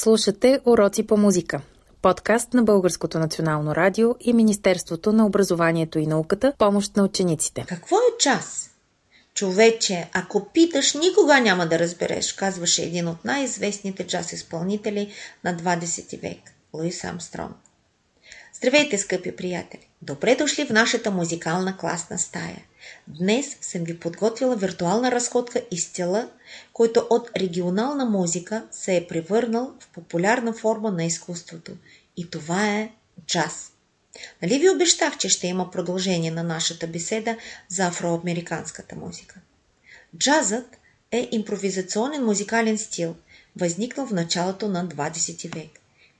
Слушате Уроци по музика. Подкаст на Българското национално радио и Министерството на образованието и науката помощ на учениците. Какво е час? Човече, ако питаш, никога няма да разбереш, казваше един от най-известните джаз изпълнители на 20 век – Луис Амстронг. Здравейте, скъпи приятели! Добре дошли в нашата музикална класна стая. Днес съм ви подготвила виртуална разходка из тела, който от регионална музика се е превърнал в популярна форма на изкуството. И това е джаз. Нали ви обещах, че ще има продължение на нашата беседа за афроамериканската музика? Джазът е импровизационен музикален стил, възникнал в началото на 20 век.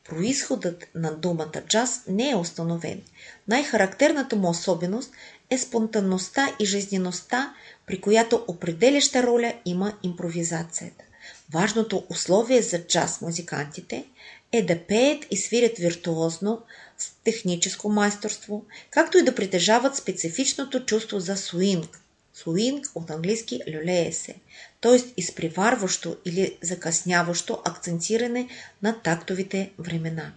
Произходът на думата джаз не е установен. Най-характерната му особеност е спонтанността и жизнеността, при която определяща роля има импровизацията. Важното условие за джаз музикантите е да пеят и свирят виртуозно, с техническо майсторство, както и да притежават специфичното чувство за суинг. Суинг от английски люлее се, т.е. изпреварващо или закъсняващо акцентиране на тактовите времена.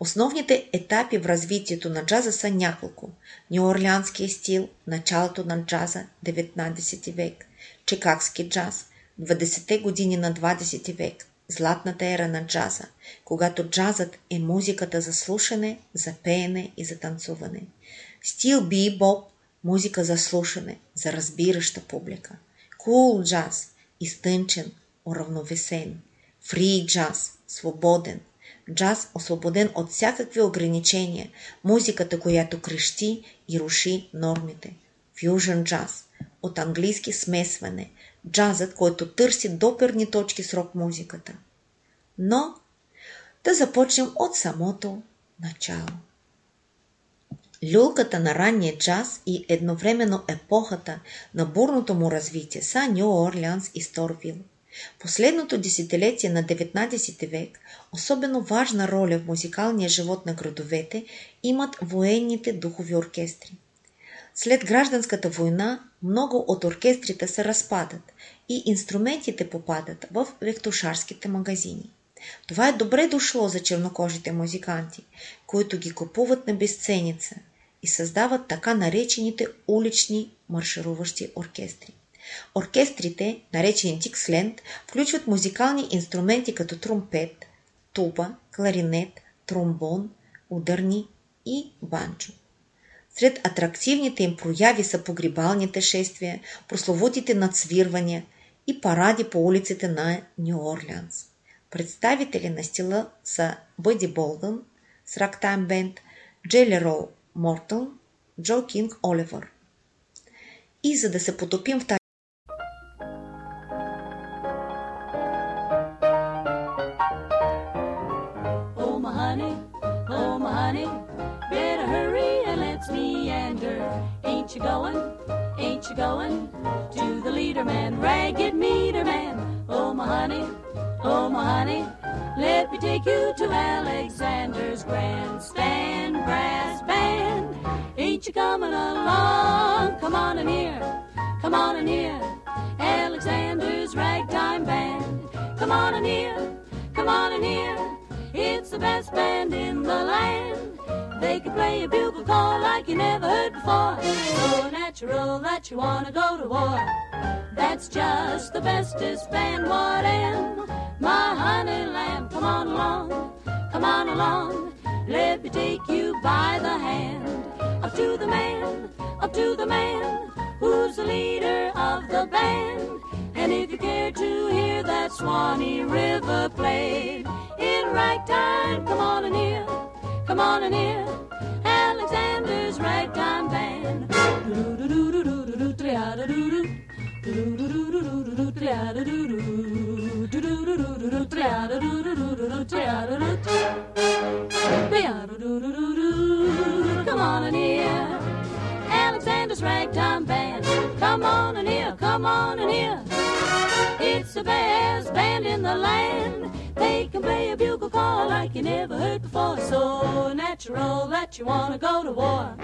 Основните етапи в развитието на джаза са няколко. Нью-Орлеанския стил, началото на джаза, 19 век, чикагски джаз, 20-те години на 20 век, златната ера на джаза, когато джазът е музиката за слушане, за пеене и за танцуване. Стил бибоп, музика за слушане, за разбираща публика. Кул cool джаз, изтънчен, уравновесен. Фри джаз, свободен, джаз, освободен от всякакви ограничения, музиката, която крещи и руши нормите. Фюжън джаз, от английски смесване, джазът, който търси доперни точки с рок-музиката. Но да започнем от самото начало. Люлката на ранния джаз и едновременно епохата на бурното му развитие са Нью Орлеанс и Сторвил – Последното десетилетие на 19 век особено важна роля в музикалния живот на градовете имат военните духови оркестри. След гражданската война много от оркестрите се разпадат и инструментите попадат в вектошарските магазини. Това е добре дошло за чернокожите музиканти, които ги купуват на безценица и създават така наречените улични маршируващи оркестри. Оркестрите, наречени Тиксленд, включват музикални инструменти като тромпет, туба, кларинет, тромбон, ударни и банчо. Сред атрактивните им прояви са погребалните шествия, прословутите надсвирвания и паради по улиците на Нью Орлеанс. Представители на стила са Бъди Болдън с Рактайм Бенд, Джели Роу Мортън, Джо Кинг Оливър. И за да се потопим в тази grandstand brass band. Ain't you coming along? Come on in here, come on in here. Alexander's ragtime band. Come on in here, come on in here. It's the best band in the land. They can play a bugle call like you never heard before. So natural that you wanna go to war. That's just the bestest band what am. My honey lamb, come on along, come on along. Let me take you by the hand. Up to the man, up to the man, who's the leader of the band. And if you care to hear that Swanee River played in ragtime, come on and hear. Come on in here, Alexander's Ragtime Band. Come on in here, Alexander's Ragtime Band. Come on in here, come on in here. It's the best band in the land. They can play a bugle call like you never heard before. So natural that you wanna go to war.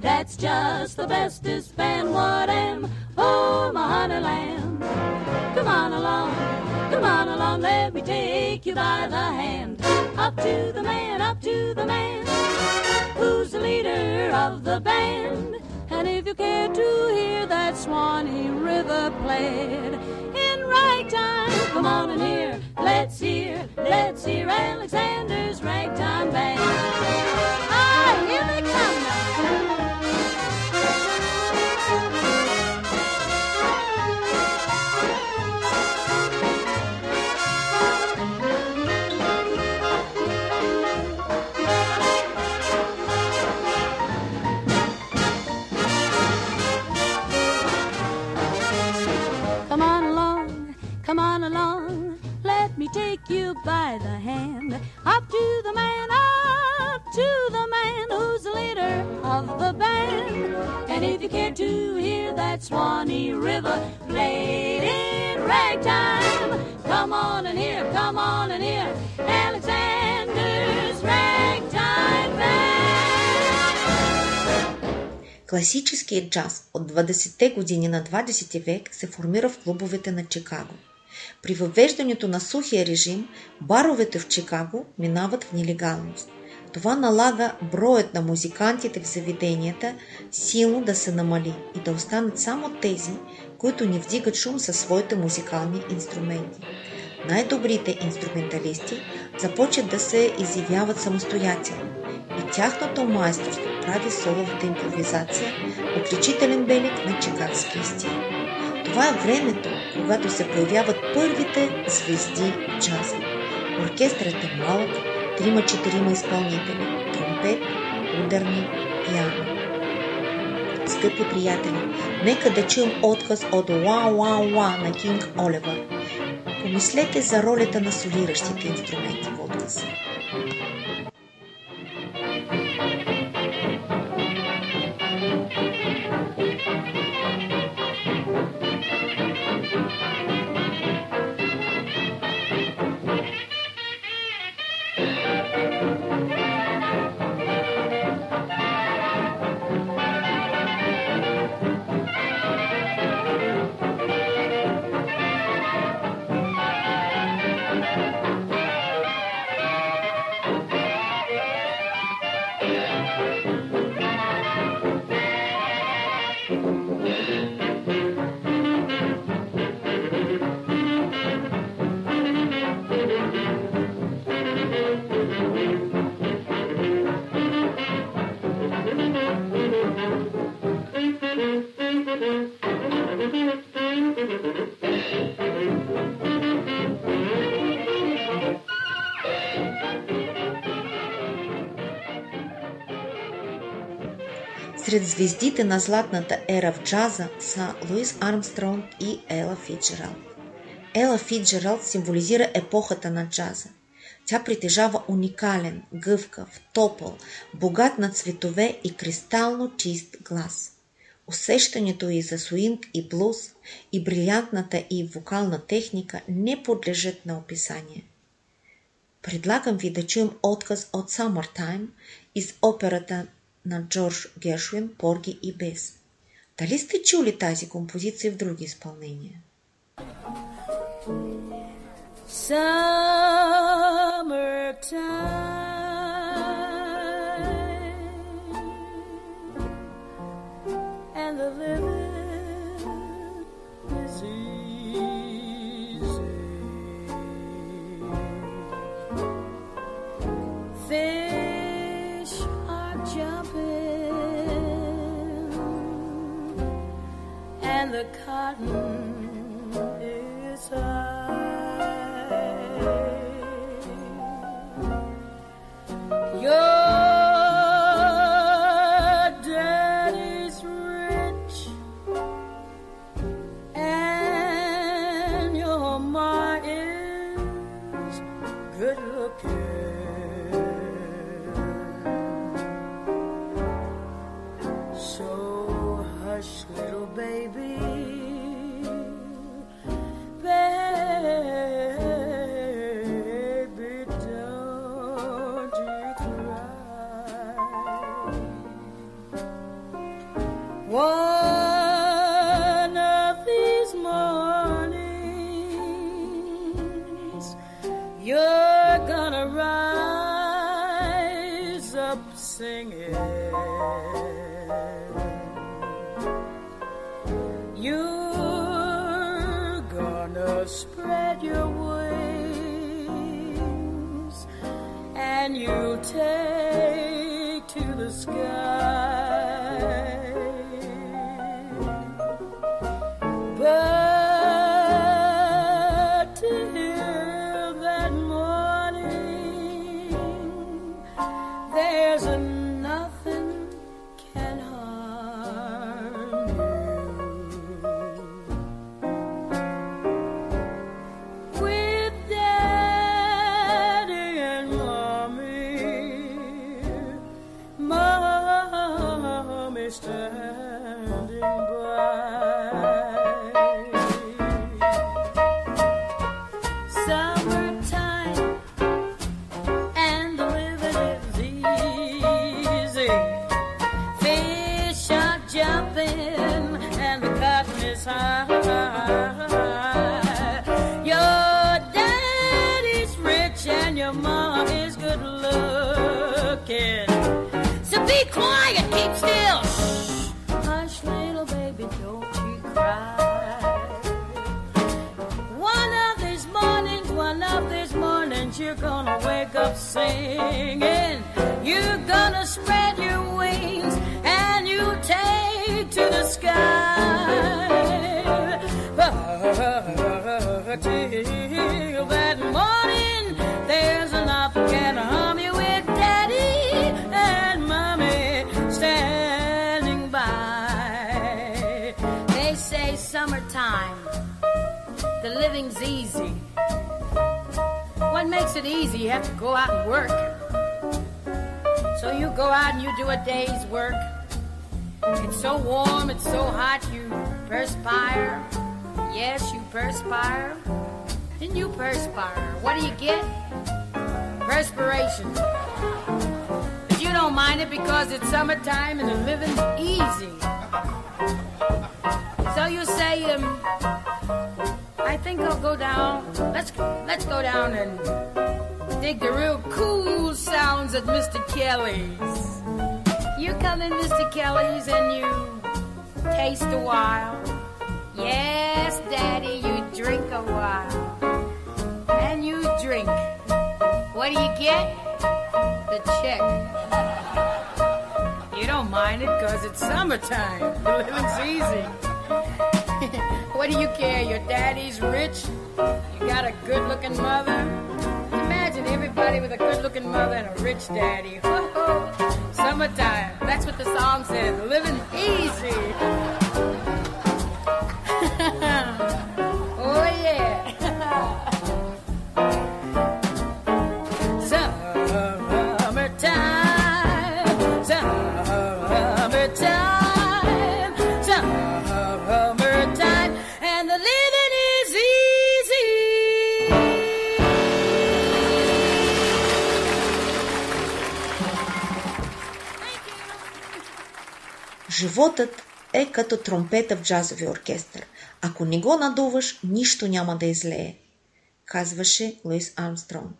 That's just the bestest band what am. Oh, my honey lamb. Come on along, come on along, let me take you by the hand. Up to the man, up to the man, who's the leader of the band. And if you care to hear that Swanee River played in ragtime, come on and hear, let's hear, let's hear Alexander's ragtime band. You by the hand. Up to the man, up to the man who's the leader of the band. And if you care to hear that Swanee River played in ragtime, come on and hear, come on and hear Alexander's ragtime band. Класическият джаз от 20-те години на 20 век се формира в клубовете на Чикаго. При въвеждането на сухия режим, баровете в Чикаго минават в нелегалност. Това налага броят на музикантите в заведенията силно да се намали и да останат само тези, които не вдигат шум със своите музикални инструменти. Най-добрите инструменталисти започват да се изявяват самостоятелно и тяхното майсторство прави соловата импровизация отличителен белег на чикагския стил. Това е времето, когато се появяват първите звезди джаза. Оркестрът е малък, трима-четирима изпълнители, тромпет, ударни, пиано. Скъпи приятели, нека да чуем отказ от Уа Уа Уа на Кинг Оливър. Помислете за ролята на солиращите инструменти в отказа. Сред звездите на златната ера в джаза са Луис Армстронг и Ела Фиджералд. Ела Фиджералд символизира епохата на джаза. Тя притежава уникален, гъвкав, топъл, богат на цветове и кристално чист глас. Усещането й за суинг и блуз и брилянтната и вокална техника не подлежат на описание. Предлагам ви да чуем отказ от Summertime из операта на Джордж Гершвин «Порги и Бес». Дали сте чули тази композиция в други изпълнения? Summertime the cotton is high. Your daddy's rich and your ma is good looking. Living's easy. What makes it easy? You have to go out and work. So you go out and you do a day's work. It's so warm, it's so hot, you perspire. Yes, you perspire. Then you perspire. What do you get? Perspiration. But you don't mind it because it's summertime and the living's easy. So you say, um, think I'll go down. Let's let's go down and dig the real cool sounds at Mr. Kelly's. You come in Mr. Kelly's and you taste a while. Yes, Daddy, you drink a while. And you drink. What do you get? The check. You don't mind it because it's summertime. Living's easy. what do you care? Your daddy's rich. You got a good looking mother. Imagine everybody with a good looking mother and a rich daddy. Summertime. That's what the song says. Living easy. Животът е като тромпета в джазови оркестър. Ако не го надуваш, нищо няма да излее, казваше Луис Армстронг.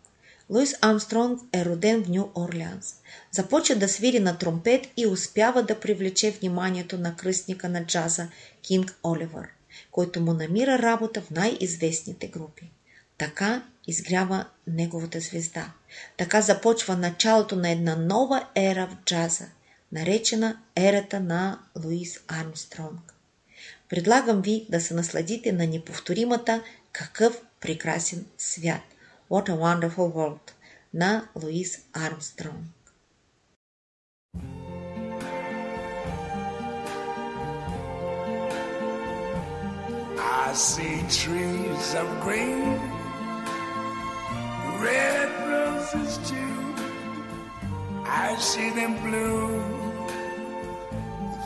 Луис Армстронг е роден в Нью Орлеанс. Започва да свири на тромпет и успява да привлече вниманието на кръстника на джаза Кинг Оливър, който му намира работа в най-известните групи. Така изгрява неговата звезда. Така започва началото на една нова ера в джаза, наречена ерата на Луис Армстронг. Предлагам ви да се насладите на неповторимата Какъв прекрасен свят What a Wonderful World на Луис Армстронг. I see trees of green, red roses too. I see them bloom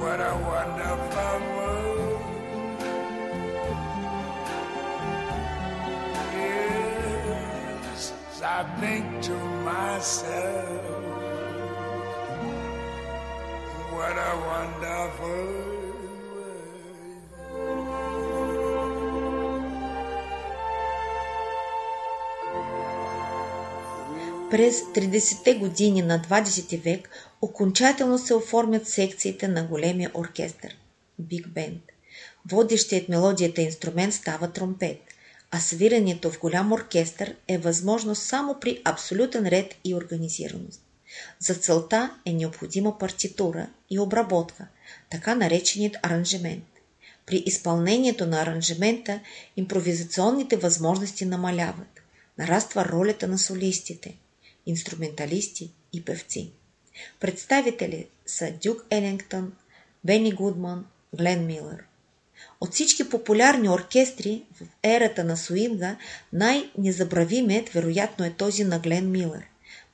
what a wonderful world. Yes, I think to myself, what a wonderful През 30-те години на 20 век окончателно се оформят секциите на големия оркестър – Биг Бенд. Водещият мелодията инструмент става тромпет, а свирането в голям оркестър е възможно само при абсолютен ред и организираност. За целта е необходима партитура и обработка, така нареченият аранжемент. При изпълнението на аранжемента импровизационните възможности намаляват. Нараства ролята на солистите, инструменталисти и певци. Представители са Дюк Елингтън, Бени Гудман, Глен Милър. От всички популярни оркестри в ерата на суинга най-незабравимият вероятно е този на Глен Милър.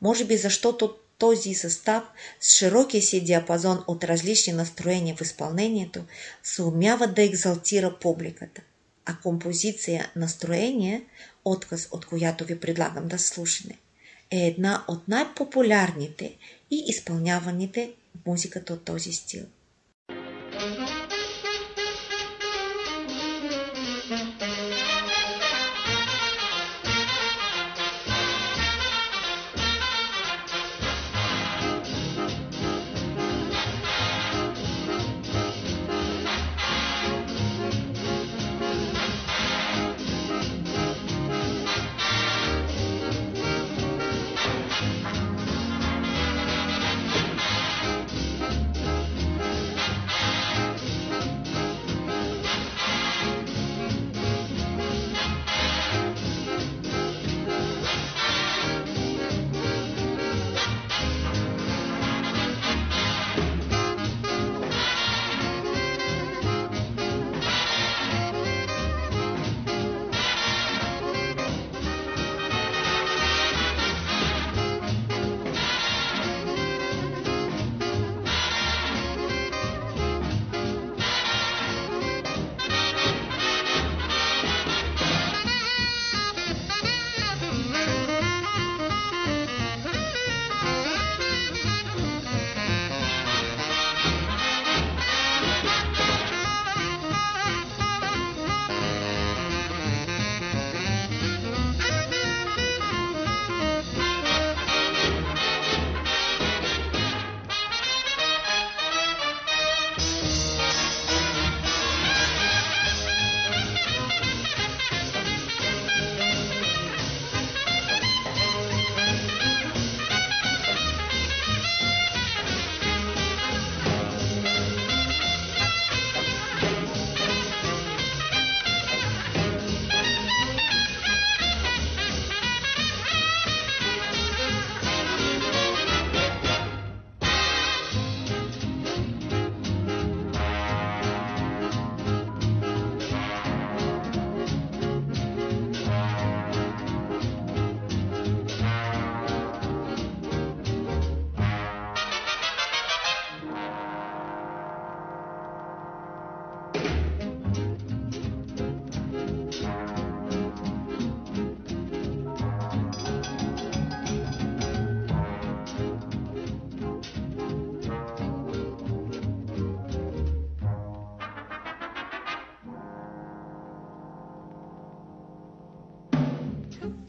Може би защото този състав с широкия си диапазон от различни настроения в изпълнението се умява да екзалтира публиката. А композиция Настроение, отказ от която ви предлагам да слушане, е една от най-популярните и изпълняваните в музиката от този стил.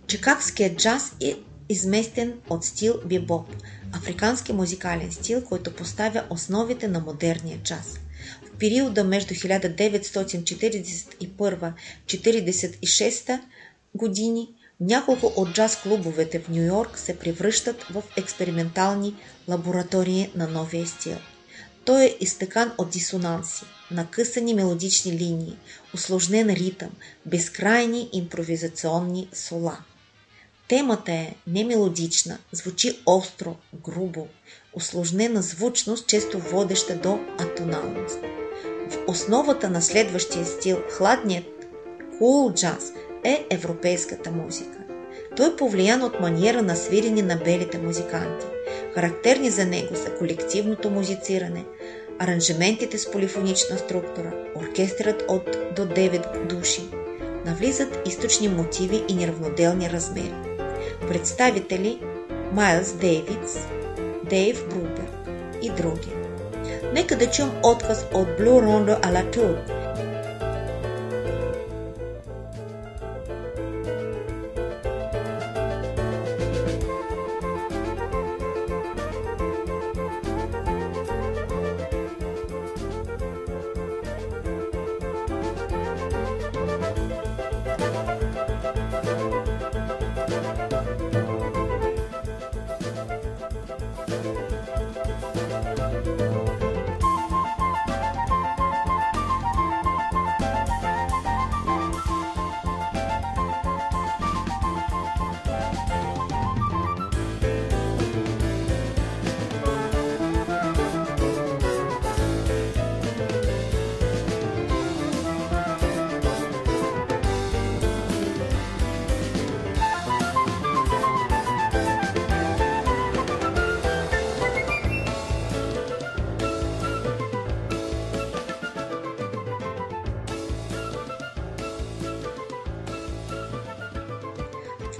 Чикагският джаз е изместен от стил бибоп, африкански музикален стил, който поставя основите на модерния джаз. В периода между 1941-46 години няколко от джаз клубовете в Нью Йорк се превръщат в експериментални лаборатории на новия стил. Той е изтъкан от дисонанси, накъсани мелодични линии, усложнен ритъм, безкрайни импровизационни сола. Темата е немелодична, звучи остро, грубо, усложнена звучност, често водеща до атоналност. В основата на следващия стил, хладният cool джаз, е европейската музика. Той е повлиян от маниера на свирене на белите музиканти. Характерни за него са колективното музициране, аранжементите с полифонична структура, оркестрът от до 9 души. Навлизат източни мотиви и неравноделни размери. Представители Майлз Дейвидс, Дейв Брубер и други. Нека да чуем отказ от Blue Rondo à la Tour,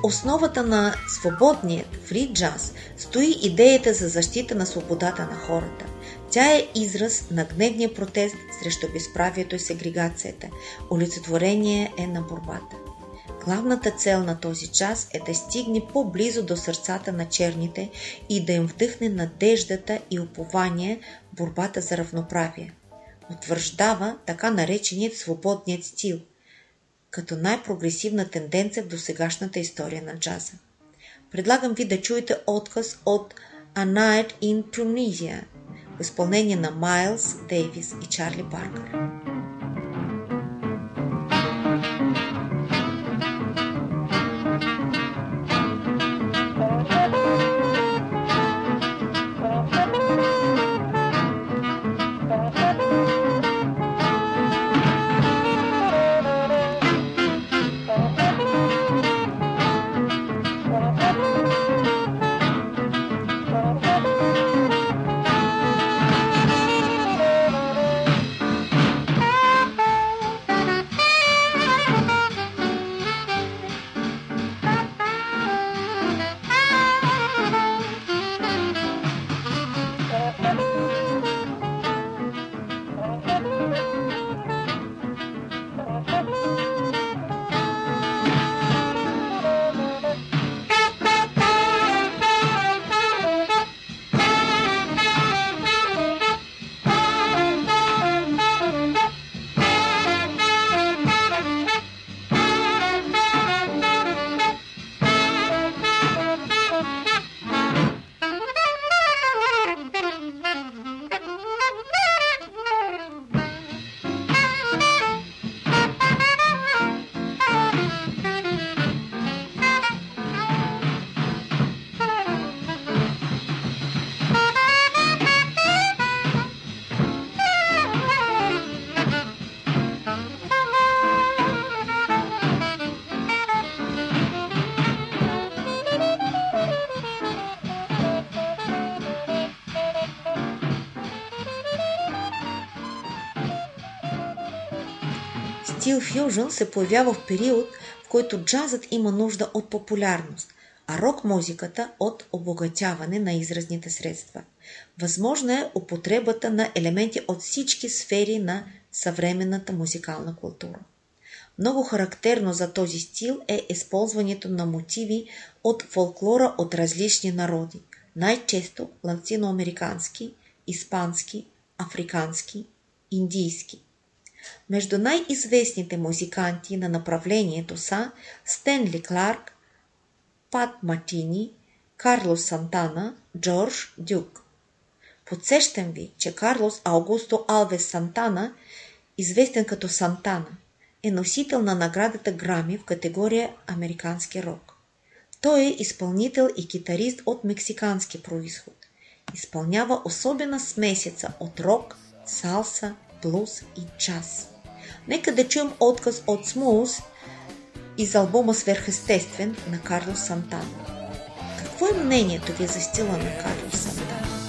основата на свободният фри джаз стои идеята за защита на свободата на хората. Тя е израз на гневния протест срещу безправието и сегрегацията. Олицетворение е на борбата. Главната цел на този час е да стигне по-близо до сърцата на черните и да им вдъхне надеждата и упование борбата за равноправие. Утвърждава така нареченият свободният стил – като най-прогресивна тенденция в досегашната история на джаза. Предлагам ви да чуете отказ от A Night in Tunisia в изпълнение на Майлз Дейвис и Чарли Паркър. Стил фюжън се появява в период, в който джазът има нужда от популярност, а рок-музиката от обогатяване на изразните средства. Възможна е употребата на елементи от всички сфери на съвременната музикална култура. Много характерно за този стил е използването на мотиви от фолклора от различни народи, най-често латиноамерикански, испански, африкански, индийски. Между най-известните музиканти на направлението са Стенли Кларк, Пат Матини, Карлос Сантана, Джордж Дюк. Подсещам ви, че Карлос Аугусто Алвес Сантана, известен като Сантана, е носител на наградата Грами в категория Американски рок. Той е изпълнител и китарист от мексикански происход. Изпълнява особена смесица от рок, салса, блуз и джаз. Нека да чуем отказ от Смус из албума Сверхестествен на Карлос Сантана. Какво е мнението ви за стила на Карлос Сантана?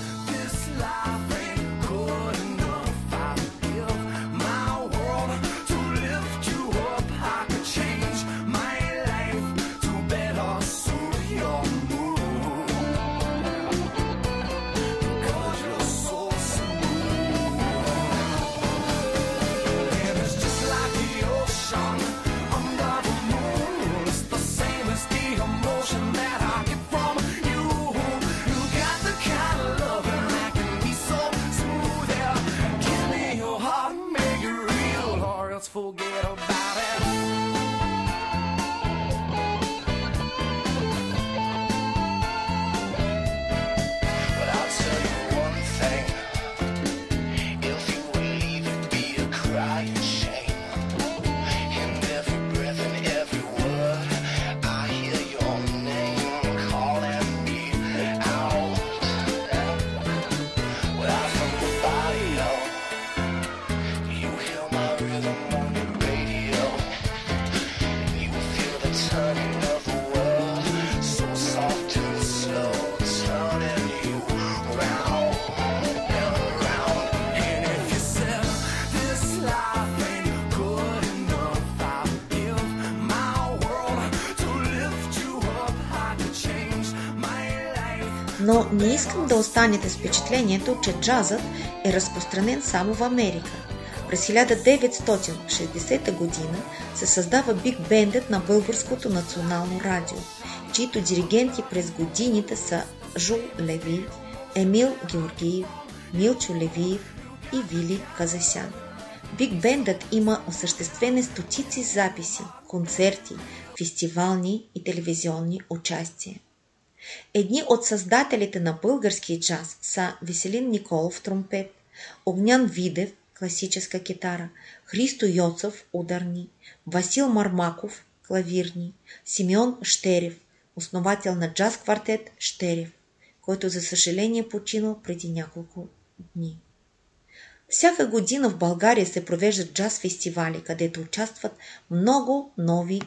Forget не искам да останете с впечатлението, че джазът е разпространен само в Америка. През 1960 година се създава биг бендът на Българското национално радио, чието диригенти през годините са Жул Леви, Емил Георгиев, Милчо Левиев и Вили Казасян. Биг бендът има осъществени стотици записи, концерти, фестивални и телевизионни участия. Едни от създателите на българския джаз са Веселин Николов тромпет, Огнян Видев класическа китара, Христо Йоцов ударни, Васил Мармаков клавирни, Симеон Щерев, основател на джаз квартет Щерев, който за съжаление починал преди няколко дни. Всяка година в България се провеждат джаз фестивали, където участват много нови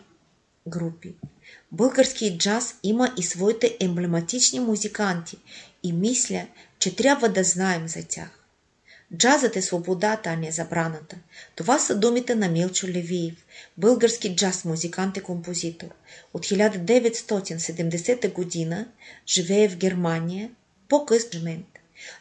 групи. Българският джаз има и своите емблематични музиканти и мисля, че трябва да знаем за тях. Джазът е свободата, а не забраната. Това са думите на Милчо Левиев, български джаз музикант и композитор. От 1970 година живее в Германия, по-късно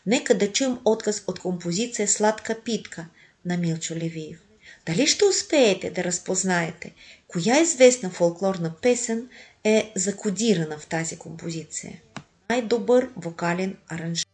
Нека да чуем отказ от композиция Сладка питка на Милчо Левиев. Дали ще успеете да разпознаете коя известна фолклорна песен е закодирана в тази композиция? Най-добър вокален аранж.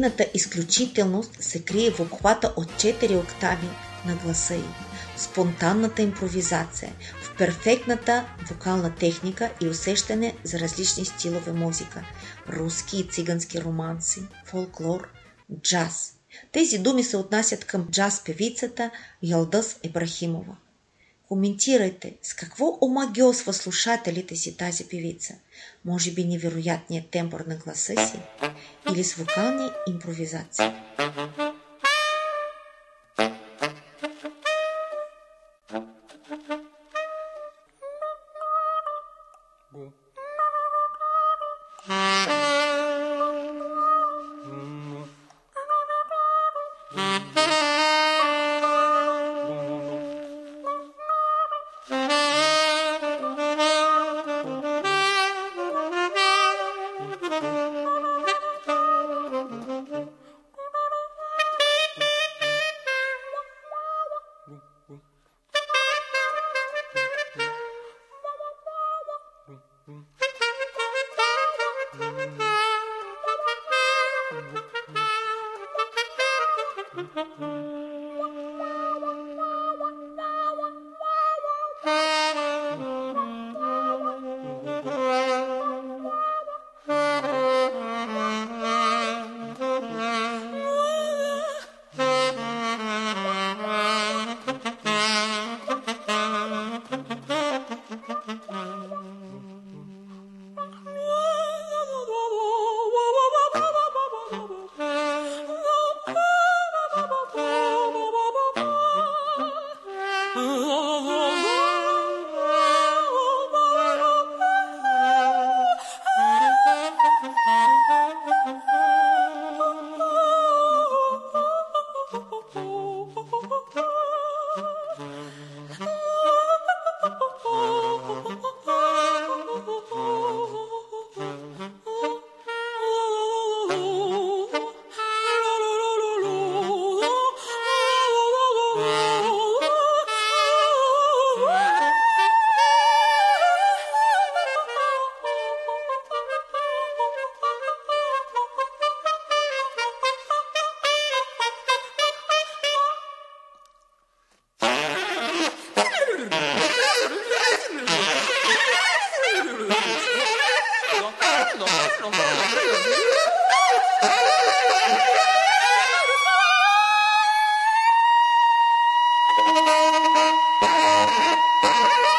Нейната изключителност се крие в обхвата от 4 октави на гласа й, в спонтанната импровизация, в перфектната вокална техника и усещане за различни стилове музика – руски и цигански романси, фолклор, джаз. Тези думи се отнасят към джаз певицата Ялдъс Ебрахимова. Коментирайте с какво омагиосва слушателите си тази певица. Може би невероятният тембър на гласа си или с вокални импровизации. Thank you.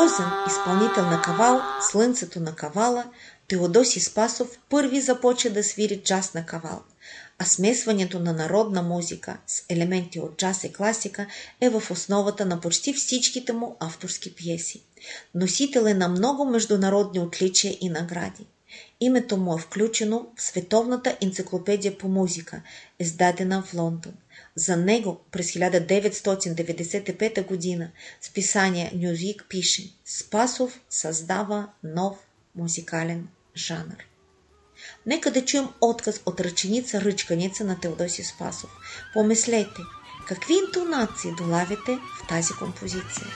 Виртуозен изпълнител на кавал, слънцето на кавала, Теодоси Спасов първи започва да свири джаз на кавал, а смесването на народна музика с елементи от джаз и класика е в основата на почти всичките му авторски пиеси. Носител е на много международни отличия и награди. Името му е включено в Световната енциклопедия по музика, издадена в Лондон. За него през 1995 г. списание Нювик пише Спасов създава нов музикален жанр. Нека да чуем отказ от ръченица Ръчканица на Теодоси Спасов. Помислете, какви интонации долавите в тази композиция?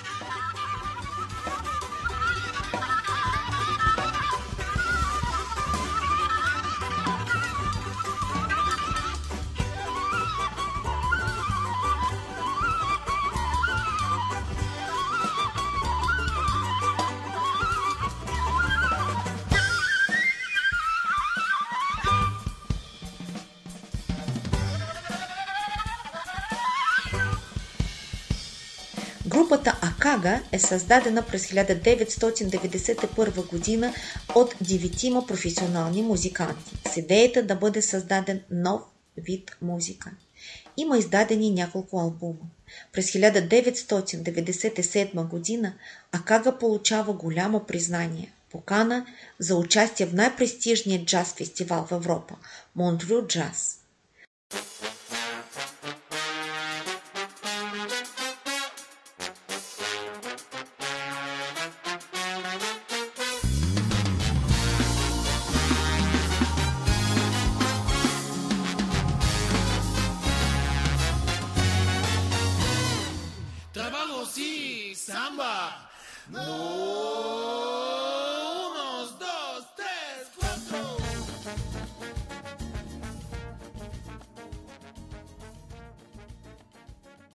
Акага е създадена през 1991 година от деветима професионални музиканти с идеята да бъде създаден нов вид музика. Има издадени няколко албума. През 1997 година Акага получава голямо признание – покана за участие в най-престижния джаз фестивал в Европа – Монтрю Джаз.